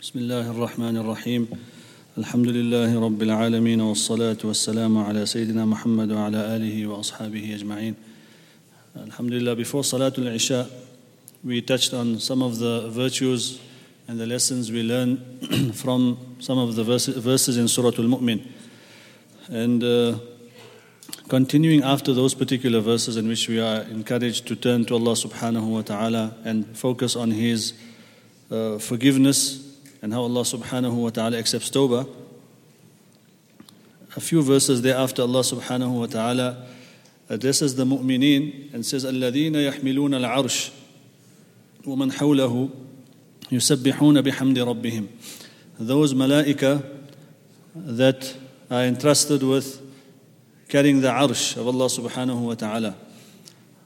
بسم الله الرحمن الرحيم الحمد لله رب العالمين والصلاة والسلام على سيدنا محمد وعلى آله وأصحابه أجمعين Alhamdulillah, before Salatul Isha, we touched on some of the virtues and the lessons we learn from some of the verses in Surah Mu'min. And uh, continuing after those particular verses in which we are encouraged to turn to Allah subhanahu wa ta'ala and focus on His uh, forgiveness and how Allah subhanahu wa ta'ala accepts tawbah. A few verses thereafter, Allah subhanahu wa ta'ala addresses the mu'mineen and says, الَّذِينَ يَحْمِلُونَ الْعَرْشِ وَمَنْ حَوْلَهُ يُسَبِّحُونَ بِحَمْدِ رَبِّهِمْ Those malaika that are entrusted with carrying the arsh of Allah subhanahu wa ta'ala.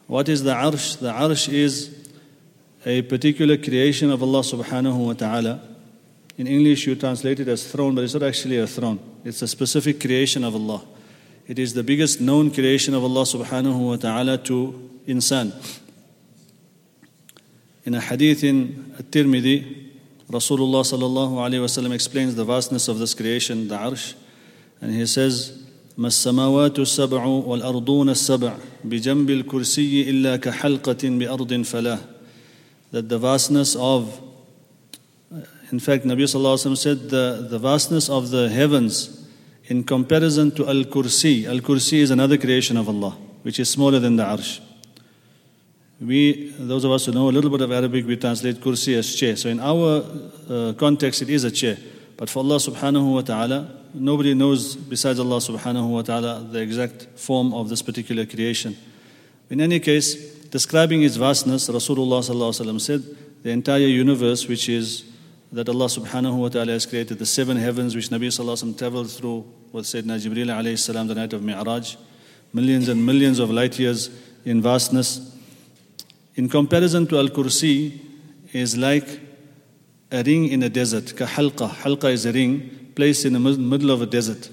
What is the arsh? The arsh is a particular creation of Allah subhanahu wa ta'ala. In English, you translate it as throne, but it's not actually a throne. It's a specific creation of Allah. It is the biggest known creation of Allah subhanahu wa ta'ala to insan. In a hadith in At-Tirmidhi, Rasulullah sallallahu alayhi wasallam explains the vastness of this creation, the arsh, and he says, ما السماوات السبع والأرضون السبع بجنب الكرسي إلا كحلقة بأرض فلاة That the vastness of, in fact, Nabi sallallahu said, the, the vastness of the heavens in comparison to Al Kursi. Al Kursi is another creation of Allah, which is smaller than the Arsh. We, those of us who know a little bit of Arabic, we translate Kursi as chair. So in our uh, context, it is a chair. But for Allah subhanahu wa ta'ala, nobody knows besides Allah subhanahu wa ta'ala the exact form of this particular creation. In any case, describing its vastness, Rasulullah said, the entire universe, which is that Allah subhanahu wa ta'ala has created the seven heavens which Nabi sallallahu traveled through with Sayyidina Jibreel alayhi salam the night of Mi'raj, millions and millions of light years in vastness. In comparison to Al-Kursi is like a ring in a desert, ka halqa. Halqa is a ring placed in the middle of a desert.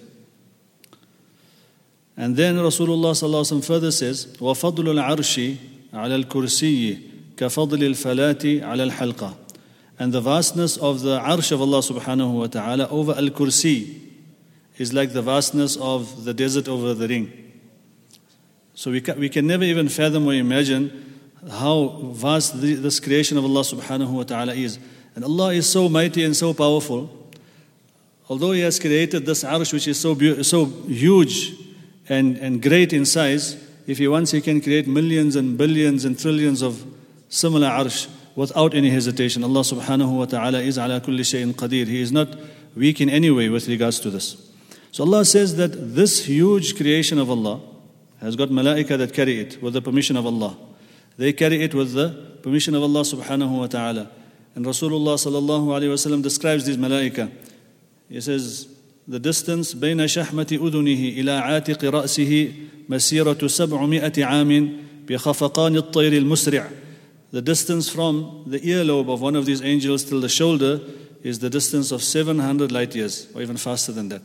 And then Rasulullah sallallahu further says, وَفَضْلُ الْعَرْشِ عَلَى الْكُرْسِيِّ كَفَضْلِ الْفَلَاةِ عَلَى الْحَلْقَةِ and the vastness of the arsh of Allah subhanahu wa ta'ala over Al Kursi is like the vastness of the desert over the ring. So we can, we can never even fathom or imagine how vast this creation of Allah subhanahu wa ta'ala is. And Allah is so mighty and so powerful. Although He has created this arsh which is so, so huge and, and great in size, if He wants, He can create millions and billions and trillions of similar arsh without any hesitation. Allah subhanahu wa ta'ala is ala kulli shay'in qadir. He is not weak in any way with regards to this. So Allah says that this huge creation of Allah has got malaika that carry it with the permission of Allah. They carry it with the permission of Allah subhanahu wa ta'ala. And Rasulullah sallallahu alayhi wasallam describes these malaika. He says, the distance بين شحمة أذنه إلى عاتق رأسه مسيرة سبعمائة عام بخفقان الطير المسرع the distance from the earlobe of one of these angels till the shoulder is the distance of 700 light years, or even faster than that.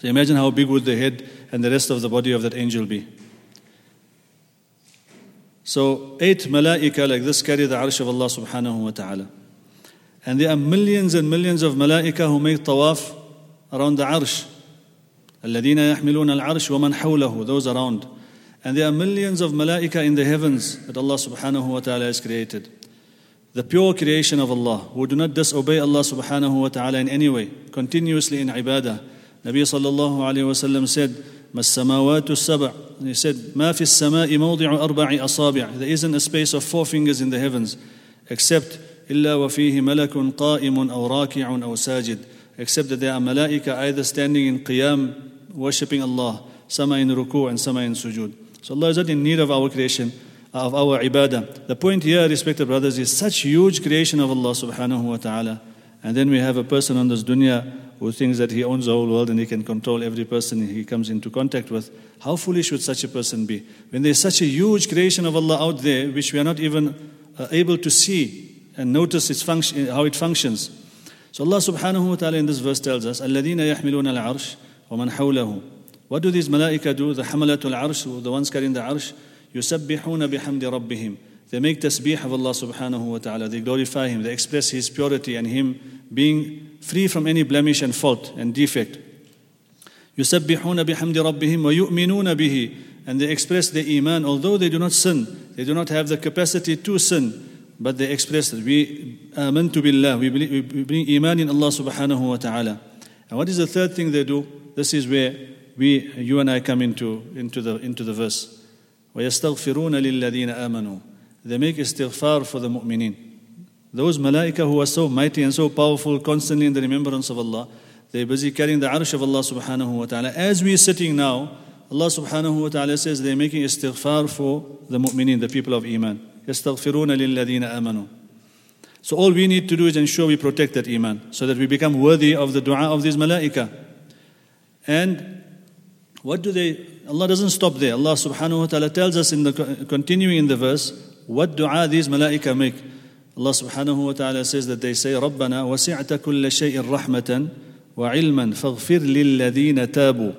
So imagine how big would the head and the rest of the body of that angel be. So eight malaika like this carry the arsh of Allah subhanahu wa ta'ala. And there are millions and millions of malaika who make tawaf around the arsh. الذين يحملون العرش ومن حوله those around and there are millions of malaika in the heavens that Allah subhanahu wa ta'ala has created. The pure creation of Allah, who do not disobey Allah subhanahu wa ta'ala in any way, continuously in ibadah. Nabi sallallahu alayhi wa sallam said, ما السماوات السبع He said, ما في السماء موضع أربع أصابع There isn't a space of four fingers in the heavens except إلا وفيه ملك قائم أو راكع أو ساجد except that there are malaika either standing in qiyam worshipping Allah, some are in ruku and some are in sujood. So Allah is not in need of our creation, of our ibadah. The point here, respected brothers, is such huge creation of Allah subhanahu wa ta'ala. And then we have a person on this dunya who thinks that he owns the whole world and he can control every person he comes into contact with. How foolish would such a person be? When there's such a huge creation of Allah out there, which we are not even uh, able to see and notice its function, how it functions. So Allah subhanahu wa ta'ala in this verse tells us, الَّذِينَ يَحْمِلُونَ الْعَرْشِ وَمَنْ حَوْلَهُ what do these malaika do? The hamalatul arsh, the ones carrying the arsh, يُسَبِّحُونَ بِحَمْدِ رَبِّهِمْ They make tasbih of Allah subhanahu wa ta'ala. They glorify Him. They express His purity and Him being free from any blemish and fault and defect. يسبحون بحمد ربهم ويؤمنون به and they express their iman although they do not sin they do not have the capacity to sin but they express that we amantu billah we, believe, we bring iman in Allah subhanahu wa ta'ala and what is the third thing they do this is where we you and I come into into the into the verse ويستغفرون للذين آمنوا they make istighfar for the mu'mineen those malaika who are so mighty and so powerful constantly in the remembrance of Allah they're busy carrying the arsh of Allah subhanahu wa ta'ala. As we're sitting now, Allah subhanahu wa ta'ala says they're making istighfar for the mu'mineen, the people of Iman. يَسْتَغْفِرُونَ لِلَّذِينَ آمَنُوا So all we need to do is ensure we protect that Iman so that we become worthy of the dua of these malaika. And what do they, Allah doesn't stop there. Allah subhanahu wa ta'ala tells us in the, continuing in the verse, what dua these malaika make. Allah subhanahu wa ta'ala says that they say, رَبَّنَا وَسِعْتَ كُلَّ شَيْءٍ رَحْمَةً وعلما فاغفر للذين تابوا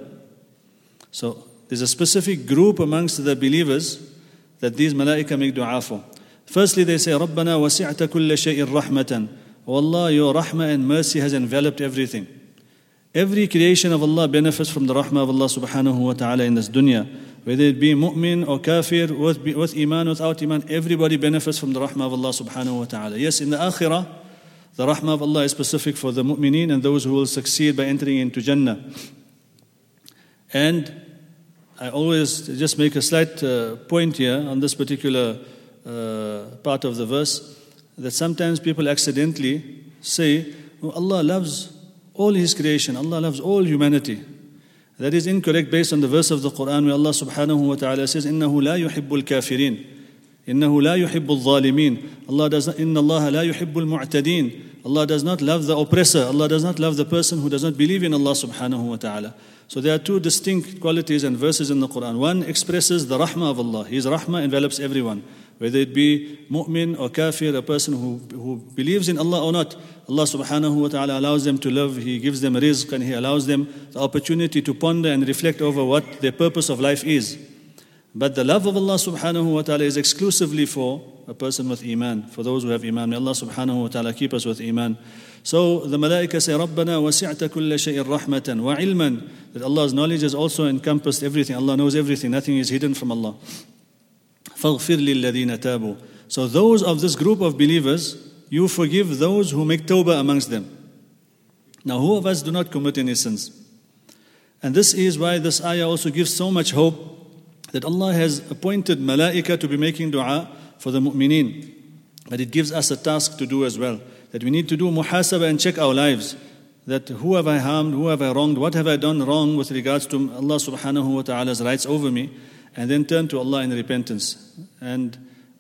So there's a specific group amongst the believers that these malaika make dua for. Firstly, they say, رَبَّنَا وَسِعْتَ كُلَّ شَيْءٍ رَحْمَةً O Allah, your rahmah and mercy has enveloped everything. Every creation of Allah benefits from the rahmah of Allah subhanahu wa ta'ala in this dunya. Whether it be mu'min or kafir, with, with iman, without iman, everybody benefits from the rahmah of Allah subhanahu wa ta'ala. Yes, in the akhirah, the rahmah of Allah is specific for the mu'mineen and those who will succeed by entering into Jannah. And I always just make a slight uh, point here on this particular uh, part of the verse that sometimes people accidentally say, oh, Allah loves all His creation, Allah loves all humanity. That is incorrect based on the verse of the Quran where Allah subhanahu wa ta'ala says, إِنَّهُ لَا يُحِبُّ الْكَافِرِينَ إنه لا يحب الظالمين Allah does not, إن الله لا يحب المعتدين Allah does not love the oppressor Allah does not love the person who does not believe in Allah subhanahu wa ta'ala so there are two distinct qualities and verses in the Quran one expresses the rahmah of Allah His rahmah envelops everyone whether it be mu'min or kafir a person who, who believes in Allah or not Allah subhanahu wa ta'ala allows them to live He gives them rizq and He allows them the opportunity to ponder and reflect over what their purpose of life is but the love of Allah subhanahu wa ta'ala is exclusively for a person with Iman, for those who have Iman. May Allah subhanahu wa ta'ala keep us with Iman. So the Malaika say, رَبَّنَا وَسِعْتَ كُلَّ شَيْءٍ رَحْمَةً وَعِلْمًا That Allah's knowledge has also encompassed everything. Allah knows everything. Nothing is hidden from Allah. فَاغْفِرْ لِلَّذِينَ تَابُوا So those of this group of believers, you forgive those who make tawbah amongst them. Now who of us do not commit any sins? And this is why this ayah also gives so much hope that Allah has appointed malaika to be making dua for the mu'mineen. But it gives us a task to do as well. That we need to do muhasabah and check our lives. That who have I harmed, who have I wronged, what have I done wrong with regards to Allah subhanahu wa ta'ala's rights over me, and then turn to Allah in repentance. And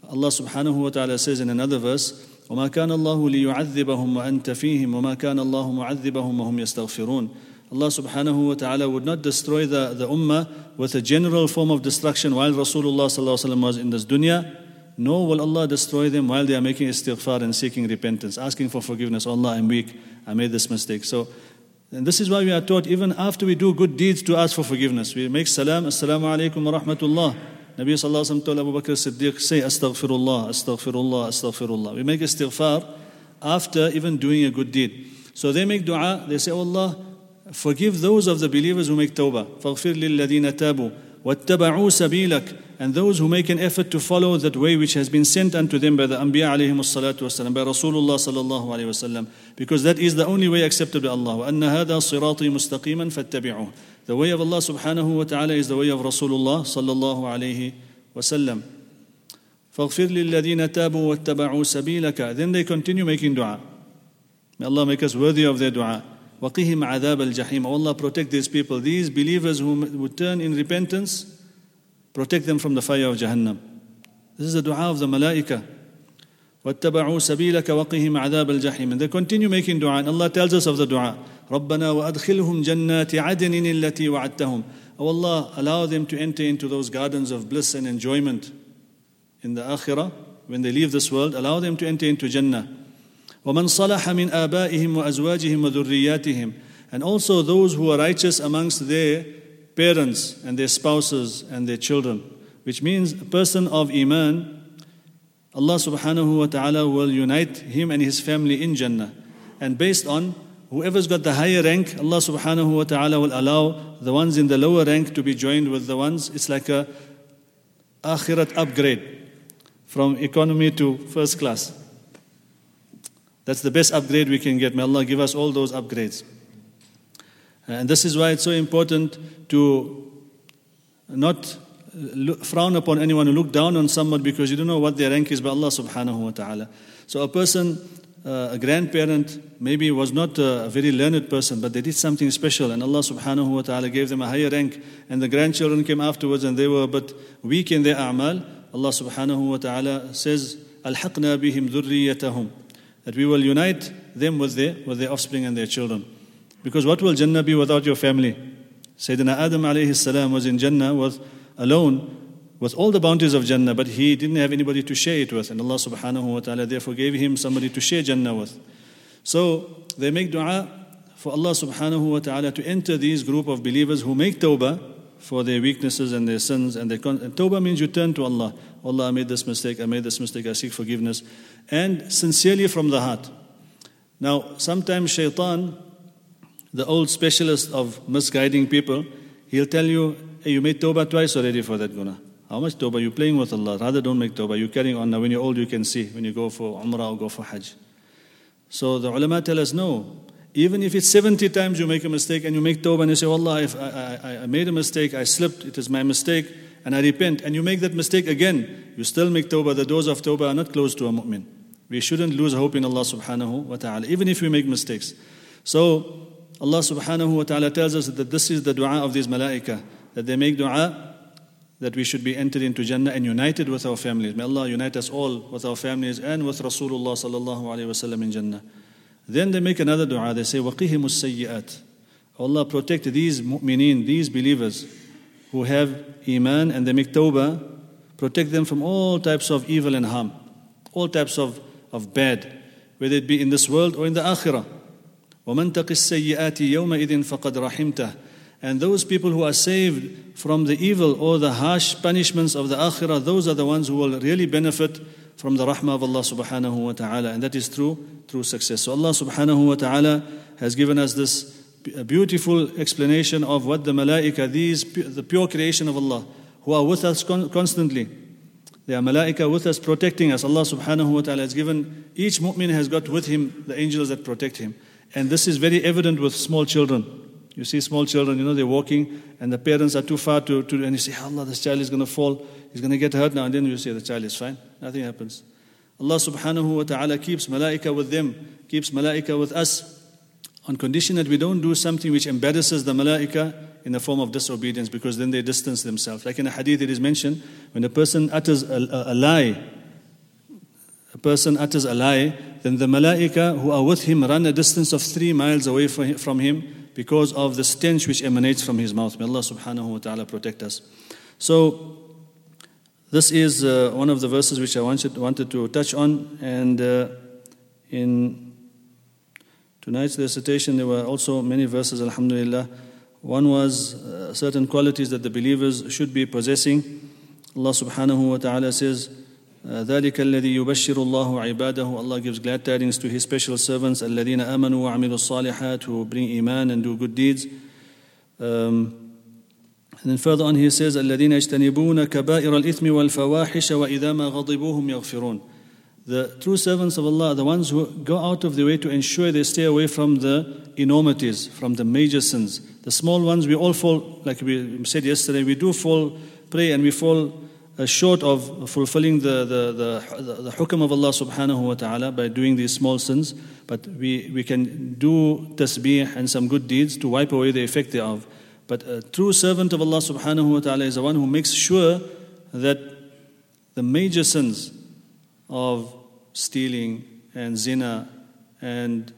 Allah subhanahu wa ta'ala says in another verse, وما كان الله ليعذبهم وأنت فيهم وما كان الله معذبهم وهم يستغفرون Allah subhanahu wa ta'ala would not destroy the, the ummah with a general form of destruction while Rasulullah was in this dunya, nor will Allah destroy them while they are making istighfar and seeking repentance, asking for forgiveness. Allah, I'm weak, I made this mistake. So, and this is why we are taught even after we do good deeds to ask for forgiveness. We make salam, assalamu alaikum wa rahmatullah. Nabi sallallahu alayhi wa told Abu Bakr Siddiq, say astaghfirullah, astaghfirullah, astaghfirullah. We make istighfar after even doing a good deed. So they make dua, they say, oh Allah, Forgive those of the believers who make tawbah. فَاغْفِرْ لِلَّذِينَ تَابُوا وَاتَّبَعُوا سَبِيلَكَ And those who make an effort to follow that way which has been sent unto them by the Anbiya alayhim salatu wasalam, by Rasulullah sallallahu alayhi wasallam. Because that is the only way accepted by Allah. وَأَنَّ هَذَا صِرَاطِي مُسْتَقِيمًا فَاتَّبِعُوهُ The way of Allah subhanahu wa ta'ala is the way of Rasulullah sallallahu alayhi wasallam. فَاغْفِرْ لِلَّذِينَ تَابُوا وَاتَّبَعُوا سَبِيلَكَ Then they continue making dua. May Allah make us worthy of their dua. وَقِهِمْ عَذَابَ الْجَحِيمِ Allah protect these people. These believers who would turn in repentance, protect them from the fire of Jahannam. This is the dua of the malaika. وَاتَّبَعُوا سَبِيلَكَ وَقِهِمْ عَذَابَ الْجَحِيمِ And they continue making dua. And Allah tells us of the dua. رَبَّنَا وَأَدْخِلْهُمْ جَنَّاتِ عَدْنٍ الَّتِي وَعَدْتَهُمْ Oh Allah, allow them to enter into those gardens of bliss and enjoyment in the akhirah. When they leave this world, allow them to enter into Jannah. ومن صلح من آبائهم وأزواجهم وذرياتهم and also those who are righteous amongst their parents and their spouses and their children which means a person of iman Allah subhanahu wa ta'ala will unite him and his family in Jannah and based on whoever's got the higher rank, Allah subhanahu wa ta'ala will allow the ones in the lower rank to be joined with the ones. It's like a akhirat upgrade from economy to first class. That's the best upgrade we can get. May Allah give us all those upgrades. And this is why it's so important to not look, frown upon anyone, or look down on someone because you don't know what their rank is by Allah subhanahu wa ta'ala. So a person, uh, a grandparent, maybe was not a very learned person, but they did something special and Allah subhanahu wa ta'ala gave them a higher rank and the grandchildren came afterwards and they were but weak in their a'mal. Allah subhanahu wa ta'ala says, أَلْحَقْنَا بِهِمْ ذُرِّيَّتَهُمْ that we will unite them with their, with their offspring and their children. Because what will Jannah be without your family? Sayyidina Adam alayhi salam was in Jannah was alone with all the bounties of Jannah, but he didn't have anybody to share it with. And Allah subhanahu wa ta'ala therefore gave him somebody to share Jannah with. So they make dua for Allah subhanahu wa ta'ala to enter these group of believers who make tawbah for their weaknesses and their sins. And, their con- and tawbah means you turn to Allah. Allah, I made this mistake, I made this mistake, I seek forgiveness. And sincerely from the heart. Now, sometimes shaitan the old specialist of misguiding people, he'll tell you, hey, you made tawbah twice already for that guna. How much tawbah? You're playing with Allah. Rather don't make tawbah. You're carrying on. Now when you're old, you can see when you go for umrah or go for hajj. So the ulama tell us, no. Even if it's 70 times you make a mistake and you make tawbah and you say, Allah, if I, I, I made a mistake, I slipped, it is my mistake, and I repent, and you make that mistake again, you still make tawbah. The doors of tawbah are not closed to a mu'min. We shouldn't lose hope in Allah subhanahu wa ta'ala, even if we make mistakes. So Allah subhanahu wa ta'ala tells us that this is the dua of these malaika, that they make dua that we should be entered into Jannah and united with our families. May Allah unite us all with our families and with Rasulullah sallallahu alayhi wasallam in Jannah. Then they make another dua. They say, وَقِهِمُ السَّيِّئَاتِ Allah protect these mu'mineen, these believers who have iman and they make tawbah, protect them from all types of evil and harm, all types of, of bad, whether it be in this world or in the akhirah. وَمَنْ تَقِ السَّيِّئَاتِ يَوْمَئِذٍ فَقَدْ رَحِمْتَهُ And those people who are saved from the evil or the harsh punishments of the akhirah, those are the ones who will really benefit from the rahmah of Allah subhanahu wa ta'ala. And that is through, through success. So Allah subhanahu wa ta'ala has given us this beautiful explanation of what the malaika, these, the pure creation of Allah, who are with us constantly. They are malaika with us, protecting us. Allah subhanahu wa ta'ala has given, each mu'min has got with him the angels that protect him. And this is very evident with small children. You see small children, you know, they're walking and the parents are too far to, to and you say, Allah, this child is going to fall, he's going to get hurt now. And then you say, the child is fine, nothing happens. Allah subhanahu wa ta'ala keeps malaika with them, keeps malaika with us on condition that we don't do something which embarrasses the malaika in the form of disobedience because then they distance themselves. Like in a hadith it is mentioned, when a person utters a, a, a lie, a person utters a lie, then the malaika who are with him run a distance of three miles away from him because of the stench which emanates from his mouth. May Allah subhanahu wa ta'ala protect us. So, this is uh, one of the verses which I wanted, wanted to touch on. And uh, in tonight's recitation, there were also many verses, alhamdulillah. One was uh, certain qualities that the believers should be possessing. Allah subhanahu wa ta'ala says, ذلك الذي يبشر الله عباده Allah gives glad tidings to his special servants الذين آمنوا وعملوا الصالحات who bring iman and do good deeds um, and then further on he says الذين يجتنبون كبائر الإثم والفواحش وإذا ما غضبوهم يغفرون the true servants of Allah are the ones who go out of their way to ensure they stay away from the enormities, from the major sins. The small ones, we all fall, like we said yesterday, we do fall prey and we fall uh, short of fulfilling the, the, the, the hukm of Allah subhanahu wa ta'ala by doing these small sins, but we, we can do tasbih and some good deeds to wipe away the effect thereof. But a true servant of Allah subhanahu wa ta'ala is the one who makes sure that the major sins of stealing and zina and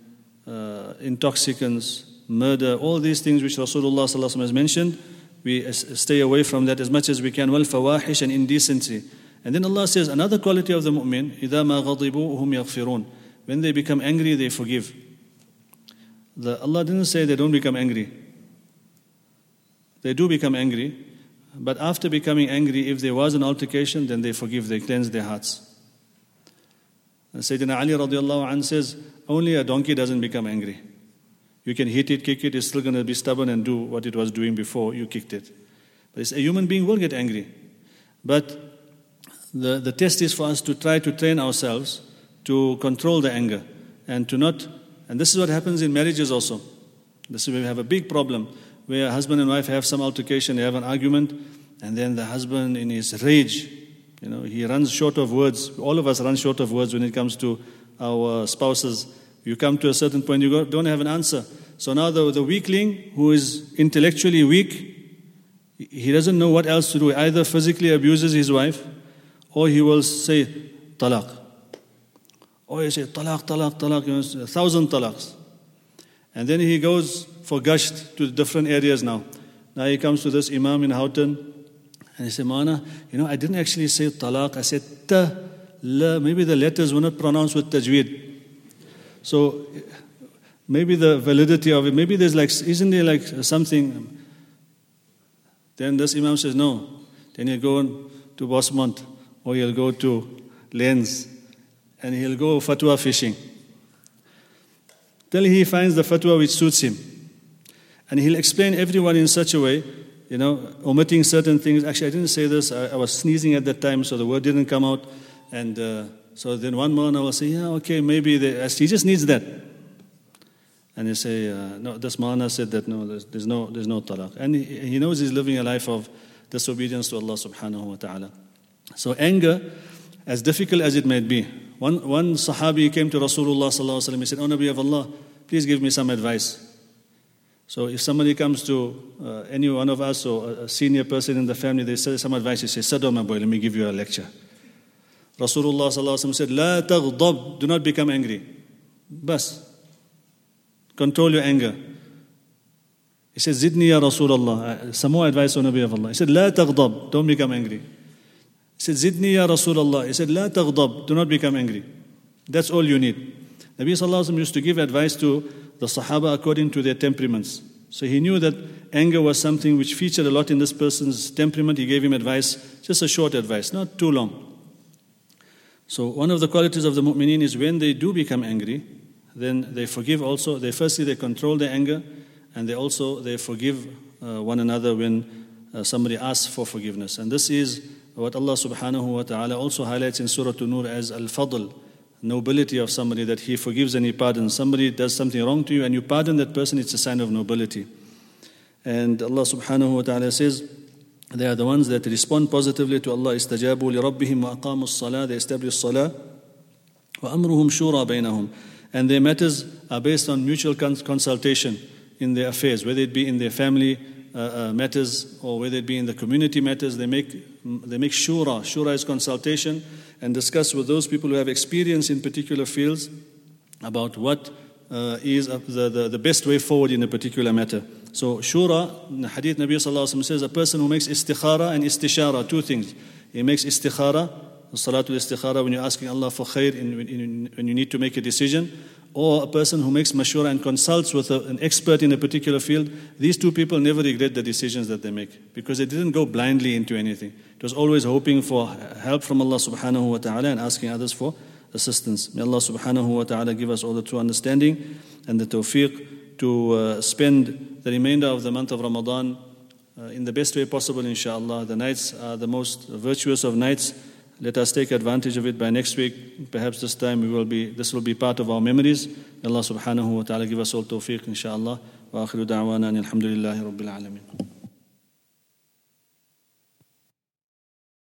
uh, intoxicants, murder, all these things which Rasulullah has mentioned, we stay away from that as much as we can. Well, fawahish and indecency. And then Allah says another quality of the mu'min, إِذَا مَا غَضِبُوا هُمْ يَغْفِرُونَ When they become angry, they forgive. The, Allah didn't say they don't become angry. They do become angry, but after becoming angry, if there was an altercation, then they forgive, they cleanse their hearts. Sayyidina Ali radiallahu anh says, only a donkey doesn't become angry. You can hit it, kick it, it's still going to be stubborn and do what it was doing before you kicked it. But a human being will get angry. But the, the test is for us to try to train ourselves to control the anger and to not, and this is what happens in marriages also. This is where we have a big problem where a husband and wife have some altercation, they have an argument, and then the husband in his rage, you know, he runs short of words. All of us run short of words when it comes to our spouses you come to a certain point, you don't have an answer. So now the, the weakling who is intellectually weak, he doesn't know what else to do. Either physically abuses his wife, or he will say, talaq. Or he say, talaq, talaq, talaq, you know, a thousand talaqs. And then he goes for gasht to different areas now. Now he comes to this imam in Houghton, and he said, Mana, you know, I didn't actually say talaq, I said ta, la. Maybe the letters were not pronounced with tajweed. So maybe the validity of it, maybe there's like, isn't there like something? Then this Imam says, no. Then he'll go on to Bosmont or he'll go to Lenz and he'll go fatwa fishing. Till he finds the fatwa which suits him. And he'll explain everyone in such a way, you know, omitting certain things. Actually, I didn't say this, I, I was sneezing at that time, so the word didn't come out. And uh, so then one morning I will say, yeah, okay, maybe they, he just needs that. And he say, uh, no, this Maulana said that no, there's, there's no, there's no talaq. And he, he knows he's living a life of disobedience to Allah subhanahu wa ta'ala. So anger, as difficult as it might be, one, one Sahabi came to Rasulullah sallallahu alaihi wasallam. He said, "O Nabi of Allah, please give me some advice." So if somebody comes to uh, any one of us or a senior person in the family, they say some advice. He say, "Sit down, my boy. Let me give you a lecture." Rasulullah said, La taghdab, do not become angry. Bas. Control your anger. He said, Zidni ya Rasulullah. Uh, some more advice on Nabi of Allah. He said, La taghdab, don't become angry. He said, Zidni ya Rasulullah. He said, La taghdab, do not become angry. That's all you need. Nabi Sallallahu used to give advice to the Sahaba according to their temperaments. So he knew that anger was something which featured a lot in this person's temperament. He gave him advice, just a short advice, not too long. So one of the qualities of the mu'mineen is when they do become angry, then they forgive also. They firstly they control their anger, and they also they forgive uh, one another when uh, somebody asks for forgiveness. And this is what Allah subhanahu wa ta'ala also highlights in Surah An-Nur as al-fadl, nobility of somebody that he forgives and he pardons. Somebody does something wrong to you and you pardon that person, it's a sign of nobility. And Allah subhanahu wa ta'ala says, they are the ones that respond positively to Allah. استجابوا لربهم وأقاموا الصلاة. They establish salah. وأمرهم شورى بينهم. And their matters are based on mutual consultation in their affairs, whether it be in their family uh, uh, matters or whether it be in the community matters. They make, they make shura. Shura is consultation and discuss with those people who have experience in particular fields about what uh, is the, the, the best way forward in a particular matter. So shura, in hadith Nabi says, a person who makes istikhara and istishara, two things. He makes istikhara, salatul istikhara when you're asking Allah for khair, in, in, when you need to make a decision, or a person who makes mashura and consults with a, an expert in a particular field, these two people never regret the decisions that they make because they didn't go blindly into anything. It was always hoping for help from Allah subhanahu wa ta'ala and asking others for assistance. May Allah subhanahu wa ta'ala give us all the true understanding and the tawfiq to uh, spend the remainder of the month of Ramadan uh, in the best way possible, inshallah. The nights are the most virtuous of nights. Let us take advantage of it by next week. Perhaps this time we will be, this will be part of our memories. May Allah subhanahu wa ta'ala give us all tawfiq, inshallah. وآخر دعوانا أن الحمد لله رب العالمين